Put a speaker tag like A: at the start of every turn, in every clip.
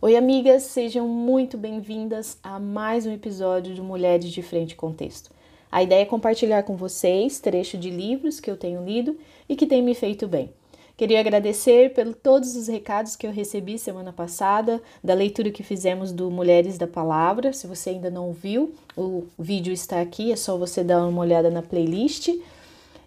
A: Oi, amigas, sejam muito bem-vindas a mais um episódio do Mulheres de Frente Contexto. A ideia é compartilhar com vocês trecho de livros que eu tenho lido e que têm me feito bem. Queria agradecer por todos os recados que eu recebi semana passada, da leitura que fizemos do Mulheres da Palavra. Se você ainda não viu, o vídeo está aqui, é só você dar uma olhada na playlist.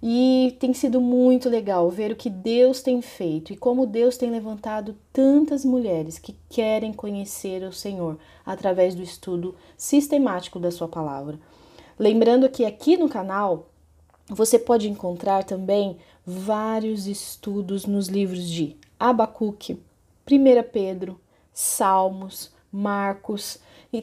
A: E tem sido muito legal ver o que Deus tem feito e como Deus tem levantado tantas mulheres que querem conhecer o Senhor através do estudo sistemático da Sua palavra. Lembrando que aqui no canal você pode encontrar também vários estudos nos livros de Abacuque, 1 Pedro, Salmos, Marcos e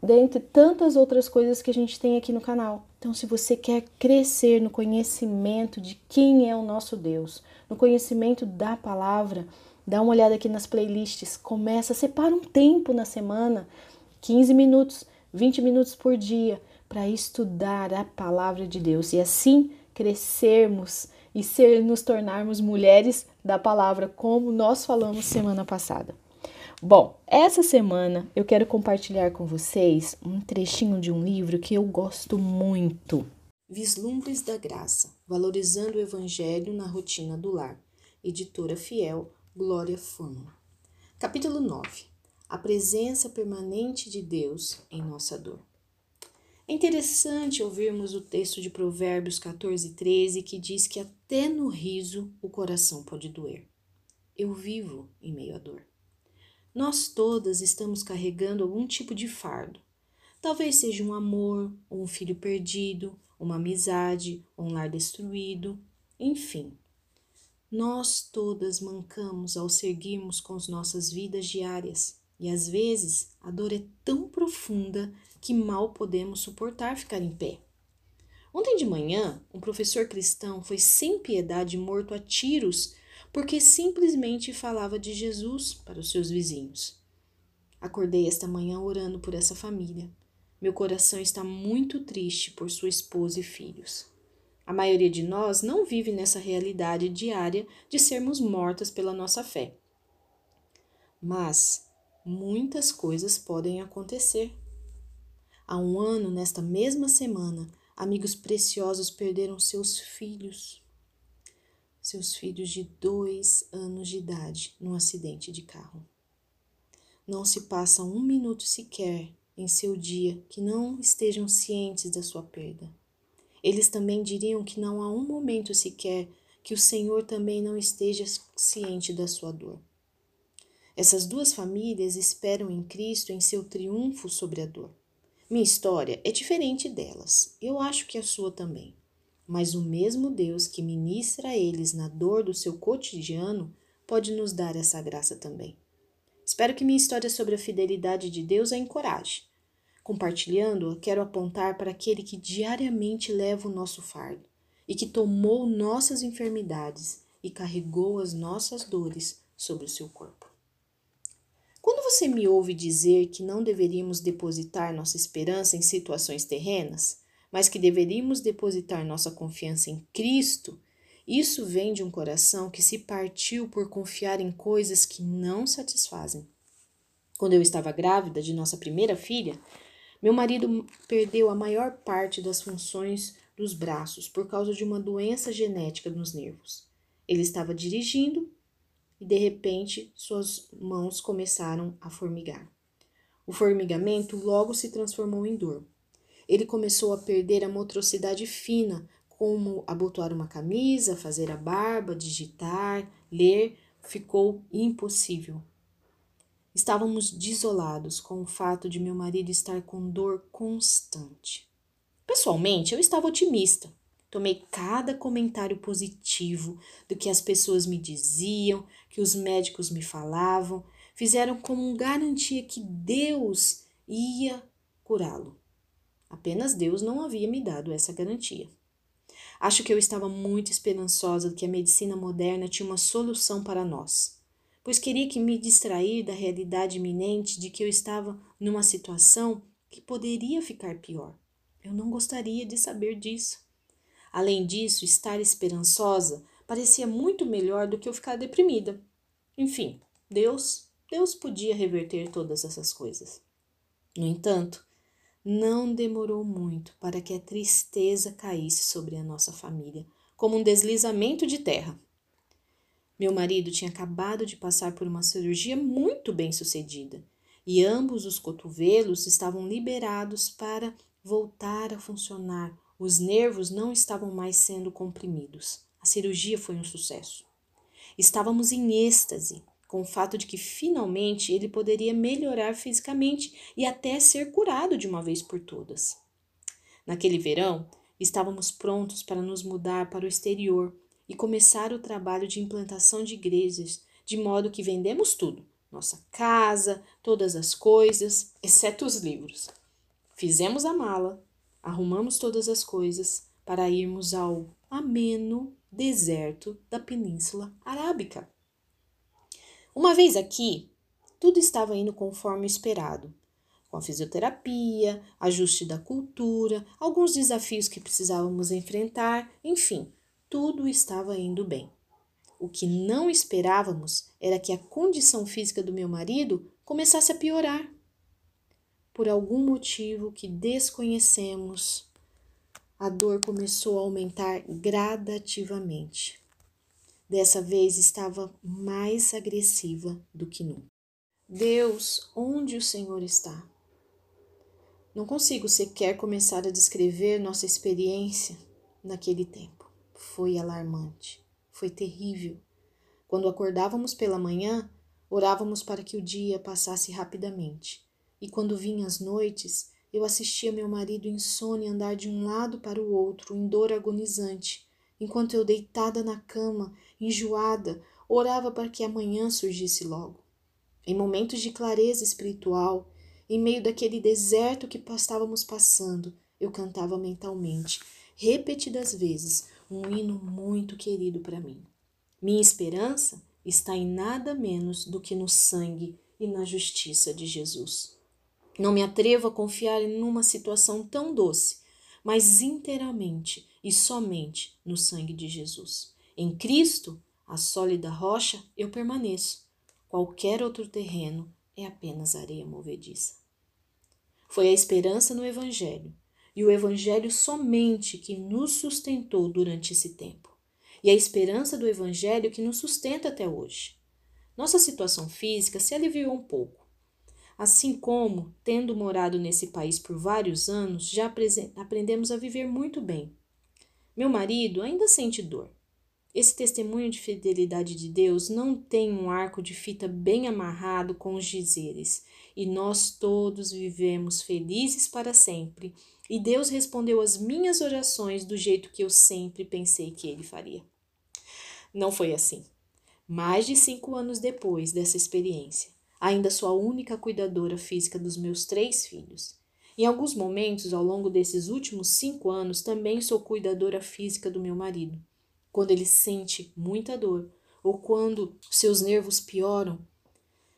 A: dentre tantas outras coisas que a gente tem aqui no canal. Então, se você quer crescer no conhecimento de quem é o nosso Deus, no conhecimento da palavra, dá uma olhada aqui nas playlists, começa, separa um tempo na semana, 15 minutos, 20 minutos por dia, para estudar a palavra de Deus e assim crescermos e ser, nos tornarmos mulheres da palavra, como nós falamos semana passada. Bom, essa semana eu quero compartilhar com vocês um trechinho de um livro que eu gosto muito.
B: Vislumbres da Graça, valorizando o Evangelho na rotina do lar. Editora fiel, Glória Fama. Capítulo 9. A presença permanente de Deus em nossa dor. É interessante ouvirmos o texto de Provérbios 14, 13, que diz que até no riso o coração pode doer. Eu vivo em meio à dor. Nós todas estamos carregando algum tipo de fardo. Talvez seja um amor, um filho perdido, uma amizade, um lar destruído, enfim. Nós todas mancamos ao seguirmos com as nossas vidas diárias e às vezes a dor é tão profunda que mal podemos suportar ficar em pé. Ontem de manhã, um professor cristão foi sem piedade morto a tiros porque simplesmente falava de Jesus para os seus vizinhos. Acordei esta manhã orando por essa família. Meu coração está muito triste por sua esposa e filhos. A maioria de nós não vive nessa realidade diária de sermos mortas pela nossa fé. Mas muitas coisas podem acontecer. Há um ano, nesta mesma semana, amigos preciosos perderam seus filhos seus filhos de dois anos de idade num acidente de carro. Não se passa um minuto sequer em seu dia que não estejam cientes da sua perda. Eles também diriam que não há um momento sequer que o Senhor também não esteja ciente da sua dor. Essas duas famílias esperam em Cristo em seu triunfo sobre a dor. Minha história é diferente delas. Eu acho que a sua também. Mas o mesmo Deus que ministra a eles na dor do seu cotidiano pode nos dar essa graça também. Espero que minha história sobre a fidelidade de Deus a encoraje. Compartilhando-a, quero apontar para aquele que diariamente leva o nosso fardo e que tomou nossas enfermidades e carregou as nossas dores sobre o seu corpo. Quando você me ouve dizer que não deveríamos depositar nossa esperança em situações terrenas, mas que deveríamos depositar nossa confiança em Cristo, isso vem de um coração que se partiu por confiar em coisas que não satisfazem. Quando eu estava grávida de nossa primeira filha, meu marido perdeu a maior parte das funções dos braços por causa de uma doença genética nos nervos. Ele estava dirigindo e de repente suas mãos começaram a formigar. O formigamento logo se transformou em dor ele começou a perder a motricidade fina, como abotoar uma camisa, fazer a barba, digitar, ler, ficou impossível. Estávamos desolados com o fato de meu marido estar com dor constante. Pessoalmente, eu estava otimista. Tomei cada comentário positivo do que as pessoas me diziam, que os médicos me falavam, fizeram como garantia que Deus ia curá-lo. Apenas Deus não havia me dado essa garantia. Acho que eu estava muito esperançosa de que a medicina moderna tinha uma solução para nós, pois queria que me distrair da realidade iminente de que eu estava numa situação que poderia ficar pior. Eu não gostaria de saber disso. Além disso, estar esperançosa parecia muito melhor do que eu ficar deprimida. Enfim, Deus Deus podia reverter todas essas coisas. No entanto, não demorou muito para que a tristeza caísse sobre a nossa família, como um deslizamento de terra. Meu marido tinha acabado de passar por uma cirurgia muito bem sucedida e ambos os cotovelos estavam liberados para voltar a funcionar. Os nervos não estavam mais sendo comprimidos. A cirurgia foi um sucesso. Estávamos em êxtase com o fato de que finalmente ele poderia melhorar fisicamente e até ser curado de uma vez por todas. Naquele verão, estávamos prontos para nos mudar para o exterior e começar o trabalho de implantação de igrejas, de modo que vendemos tudo nossa casa, todas as coisas, exceto os livros. Fizemos a mala, arrumamos todas as coisas para irmos ao ameno deserto da Península Arábica. Uma vez aqui, tudo estava indo conforme esperado, com a fisioterapia, ajuste da cultura, alguns desafios que precisávamos enfrentar, enfim, tudo estava indo bem. O que não esperávamos era que a condição física do meu marido começasse a piorar. Por algum motivo que desconhecemos, a dor começou a aumentar gradativamente. Dessa vez estava mais agressiva do que nunca. Deus, onde o Senhor está? Não consigo sequer começar a descrever nossa experiência naquele tempo. Foi alarmante. Foi terrível. Quando acordávamos pela manhã, orávamos para que o dia passasse rapidamente. E quando vinham as noites, eu assistia meu marido insone andar de um lado para o outro, em dor agonizante, enquanto eu, deitada na cama, enjoada, orava para que amanhã surgisse logo. Em momentos de clareza espiritual, em meio daquele deserto que estávamos passando, eu cantava mentalmente, repetidas vezes, um hino muito querido para mim. Minha esperança está em nada menos do que no sangue e na justiça de Jesus. Não me atrevo a confiar em uma situação tão doce, mas inteiramente e somente no sangue de Jesus. Em Cristo, a sólida rocha, eu permaneço. Qualquer outro terreno é apenas areia movediça. Foi a esperança no Evangelho e o Evangelho somente que nos sustentou durante esse tempo, e a esperança do Evangelho que nos sustenta até hoje. Nossa situação física se aliviou um pouco. Assim como, tendo morado nesse país por vários anos, já aprendemos a viver muito bem. Meu marido ainda sente dor. Esse testemunho de fidelidade de Deus não tem um arco de fita bem amarrado com os dizeres, e nós todos vivemos felizes para sempre e Deus respondeu às minhas orações do jeito que eu sempre pensei que ele faria. Não foi assim. Mais de cinco anos depois dessa experiência, ainda sou a única cuidadora física dos meus três filhos. Em alguns momentos ao longo desses últimos cinco anos, também sou cuidadora física do meu marido. Quando ele sente muita dor, ou quando seus nervos pioram,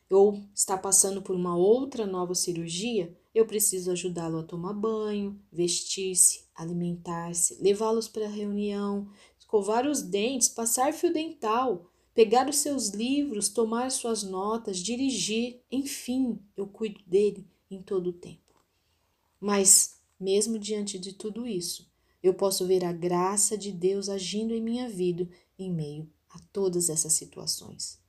B: ou está passando por uma outra nova cirurgia, eu preciso ajudá-lo a tomar banho, vestir-se, alimentar-se, levá-los para a reunião, escovar os dentes, passar fio dental, pegar os seus livros, tomar suas notas, dirigir, enfim, eu cuido dele em todo o tempo. Mas, mesmo diante de tudo isso, eu posso ver a graça de Deus agindo em minha vida em meio a todas essas situações.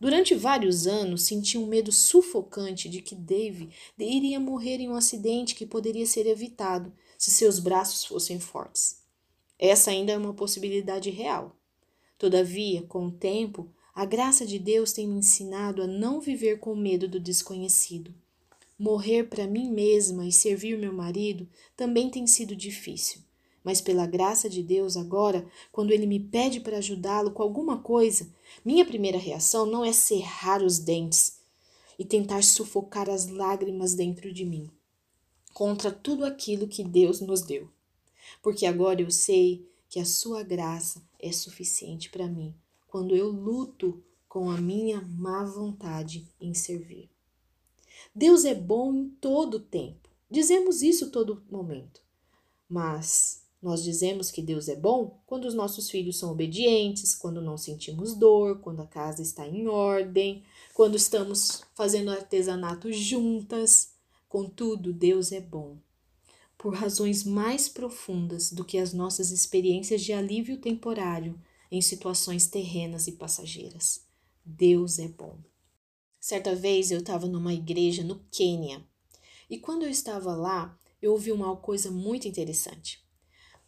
B: Durante vários anos, senti um medo sufocante de que Dave iria morrer em um acidente que poderia ser evitado se seus braços fossem fortes. Essa ainda é uma possibilidade real. Todavia, com o tempo, a graça de Deus tem me ensinado a não viver com medo do desconhecido. Morrer para mim mesma e servir meu marido também tem sido difícil. Mas pela graça de Deus, agora, quando ele me pede para ajudá-lo com alguma coisa, minha primeira reação não é cerrar os dentes e tentar sufocar as lágrimas dentro de mim contra tudo aquilo que Deus nos deu. Porque agora eu sei que a sua graça é suficiente para mim quando eu luto com a minha má vontade em servir. Deus é bom em todo tempo. Dizemos isso todo momento. Mas Nós dizemos que Deus é bom quando os nossos filhos são obedientes, quando não sentimos dor, quando a casa está em ordem, quando estamos fazendo artesanato juntas. Contudo, Deus é bom por razões mais profundas do que as nossas experiências de alívio temporário em situações terrenas e passageiras. Deus é bom. Certa vez eu estava numa igreja no Quênia e quando eu estava lá, eu ouvi uma coisa muito interessante.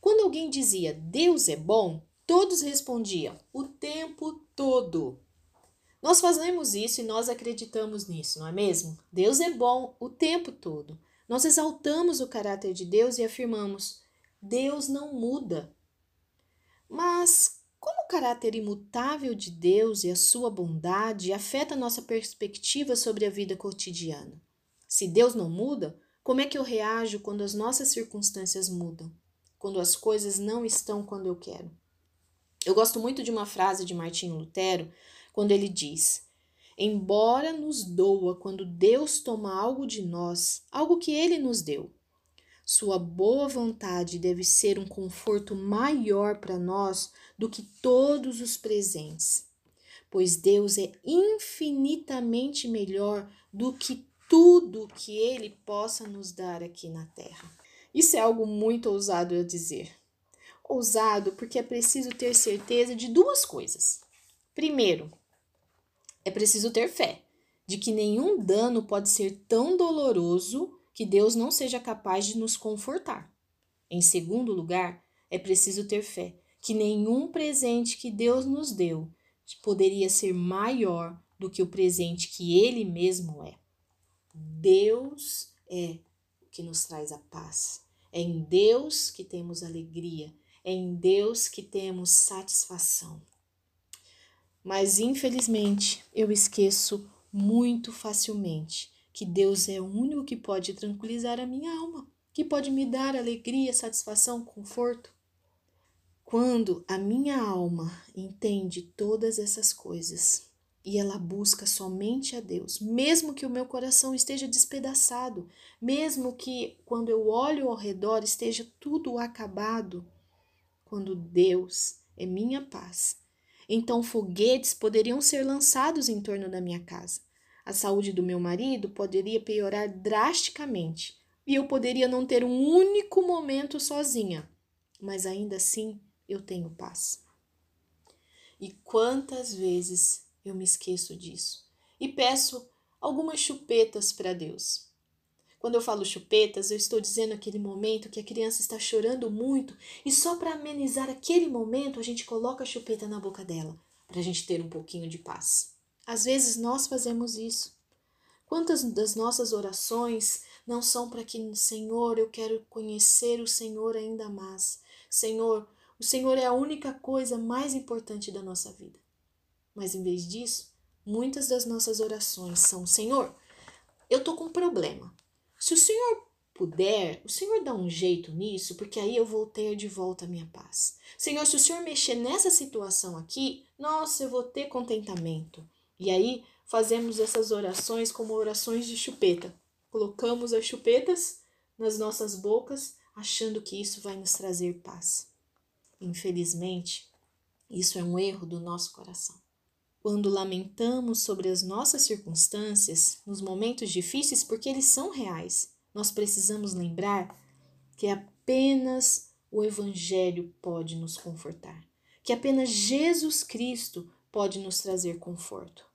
B: Quando alguém dizia Deus é bom, todos respondiam o tempo todo. Nós fazemos isso e nós acreditamos nisso, não é mesmo? Deus é bom o tempo todo. Nós exaltamos o caráter de Deus e afirmamos: Deus não muda. Mas como o caráter imutável de Deus e a sua bondade afeta nossa perspectiva sobre a vida cotidiana? Se Deus não muda, como é que eu reajo quando as nossas circunstâncias mudam? Quando as coisas não estão quando eu quero? Eu gosto muito de uma frase de Martinho Lutero, quando ele diz: Embora nos doa quando Deus toma algo de nós, algo que ele nos deu, sua boa vontade deve ser um conforto maior para nós do que todos os presentes, pois Deus é infinitamente melhor do que tudo que ele possa nos dar aqui na terra. Isso é algo muito ousado a dizer. Ousado porque é preciso ter certeza de duas coisas. Primeiro, é preciso ter fé de que nenhum dano pode ser tão doloroso que Deus não seja capaz de nos confortar. Em segundo lugar, é preciso ter fé que nenhum presente que Deus nos deu poderia ser maior do que o presente que Ele mesmo é. Deus é o que nos traz a paz. É em Deus que temos alegria. É em Deus que temos satisfação. Mas infelizmente eu esqueço muito facilmente que Deus é o único que pode tranquilizar a minha alma, que pode me dar alegria, satisfação, conforto. Quando a minha alma entende todas essas coisas e ela busca somente a Deus, mesmo que o meu coração esteja despedaçado, mesmo que quando eu olho ao redor esteja tudo acabado, quando Deus é minha paz, então foguetes poderiam ser lançados em torno da minha casa a saúde do meu marido poderia piorar drasticamente e eu poderia não ter um único momento sozinha, mas ainda assim eu tenho paz. E quantas vezes eu me esqueço disso e peço algumas chupetas para Deus. Quando eu falo chupetas, eu estou dizendo aquele momento que a criança está chorando muito e só para amenizar aquele momento a gente coloca a chupeta na boca dela, para a gente ter um pouquinho de paz. Às vezes nós fazemos isso. Quantas das nossas orações não são para que, Senhor, eu quero conhecer o Senhor ainda mais. Senhor, o Senhor é a única coisa mais importante da nossa vida. Mas em vez disso, muitas das nossas orações são: Senhor, eu tô com um problema. Se o Senhor puder, o Senhor dá um jeito nisso, porque aí eu vou ter de volta a minha paz. Senhor, se o Senhor mexer nessa situação aqui, nossa, eu vou ter contentamento. E aí fazemos essas orações como orações de chupeta. Colocamos as chupetas nas nossas bocas, achando que isso vai nos trazer paz. Infelizmente, isso é um erro do nosso coração. Quando lamentamos sobre as nossas circunstâncias, nos momentos difíceis, porque eles são reais, nós precisamos lembrar que apenas o Evangelho pode nos confortar, que apenas Jesus Cristo pode nos trazer conforto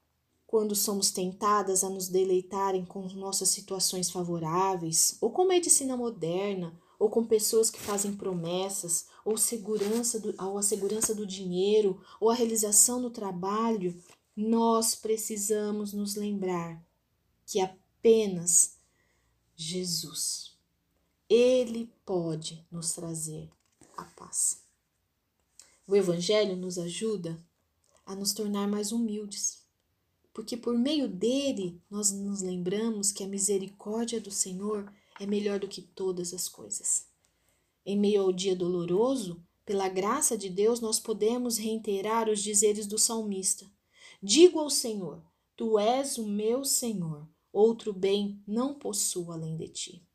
B: quando somos tentadas a nos deleitarem com nossas situações favoráveis, ou com medicina moderna, ou com pessoas que fazem promessas, ou segurança do, ou a segurança do dinheiro, ou a realização do trabalho, nós precisamos nos lembrar que apenas Jesus, Ele pode nos trazer a paz. O Evangelho nos ajuda a nos tornar mais humildes porque por meio dele nós nos lembramos que a misericórdia do Senhor é melhor do que todas as coisas. Em meio ao dia doloroso, pela graça de Deus, nós podemos reiterar os dizeres do salmista: Digo ao Senhor: Tu és o meu Senhor, outro bem não possuo além de ti.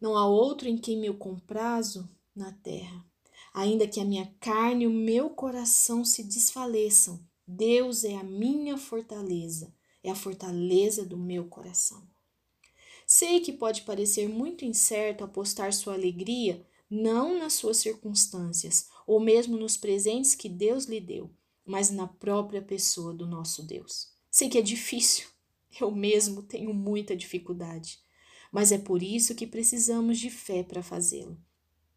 B: Não há outro em quem me comprazo na terra. Ainda que a minha carne e o meu coração se desfaleçam, Deus é a minha fortaleza, é a fortaleza do meu coração. Sei que pode parecer muito incerto apostar sua alegria não nas suas circunstâncias ou mesmo nos presentes que Deus lhe deu, mas na própria pessoa do nosso Deus. Sei que é difícil, eu mesmo tenho muita dificuldade, mas é por isso que precisamos de fé para fazê-lo.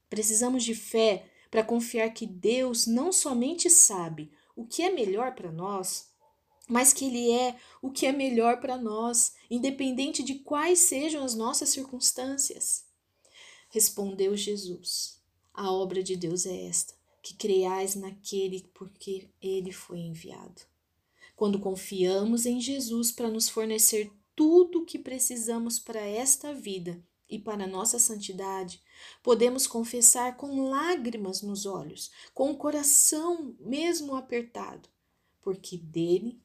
B: Precisamos de fé para confiar que Deus não somente sabe o que é melhor para nós, mas que Ele é o que é melhor para nós, independente de quais sejam as nossas circunstâncias. Respondeu Jesus: A obra de Deus é esta, que creiais naquele porque ele foi enviado. Quando confiamos em Jesus para nos fornecer tudo o que precisamos para esta vida e para nossa santidade, podemos confessar com lágrimas nos olhos, com o coração mesmo apertado, porque dele,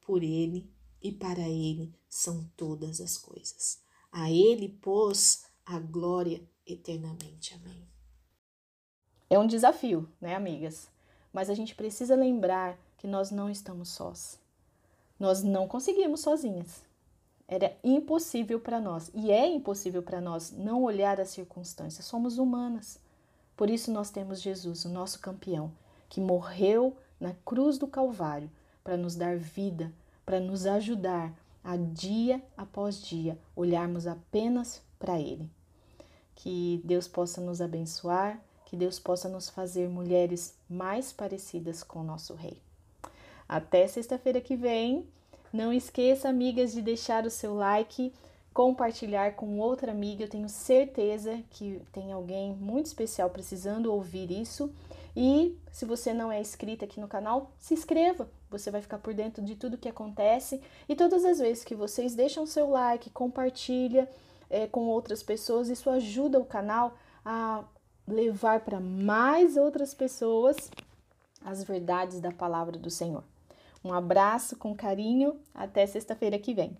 B: por ele e para ele são todas as coisas. A ele pôs a glória eternamente. Amém.
A: É um desafio, né, amigas? Mas a gente precisa lembrar que nós não estamos sós. Nós não conseguimos sozinhas. Era impossível para nós e é impossível para nós não olhar as circunstâncias. Somos humanas. Por isso nós temos Jesus, o nosso campeão, que morreu na cruz do Calvário para nos dar vida, para nos ajudar a dia após dia olharmos apenas para Ele. Que Deus possa nos abençoar, que Deus possa nos fazer mulheres mais parecidas com o nosso Rei. Até sexta-feira que vem. Não esqueça, amigas, de deixar o seu like, compartilhar com outra amiga. Eu tenho certeza que tem alguém muito especial precisando ouvir isso. E se você não é inscrita aqui no canal, se inscreva. Você vai ficar por dentro de tudo que acontece. E todas as vezes que vocês deixam seu like, compartilha, é, com outras pessoas, isso ajuda o canal a levar para mais outras pessoas as verdades da palavra do Senhor. Um abraço com carinho, até sexta-feira que vem.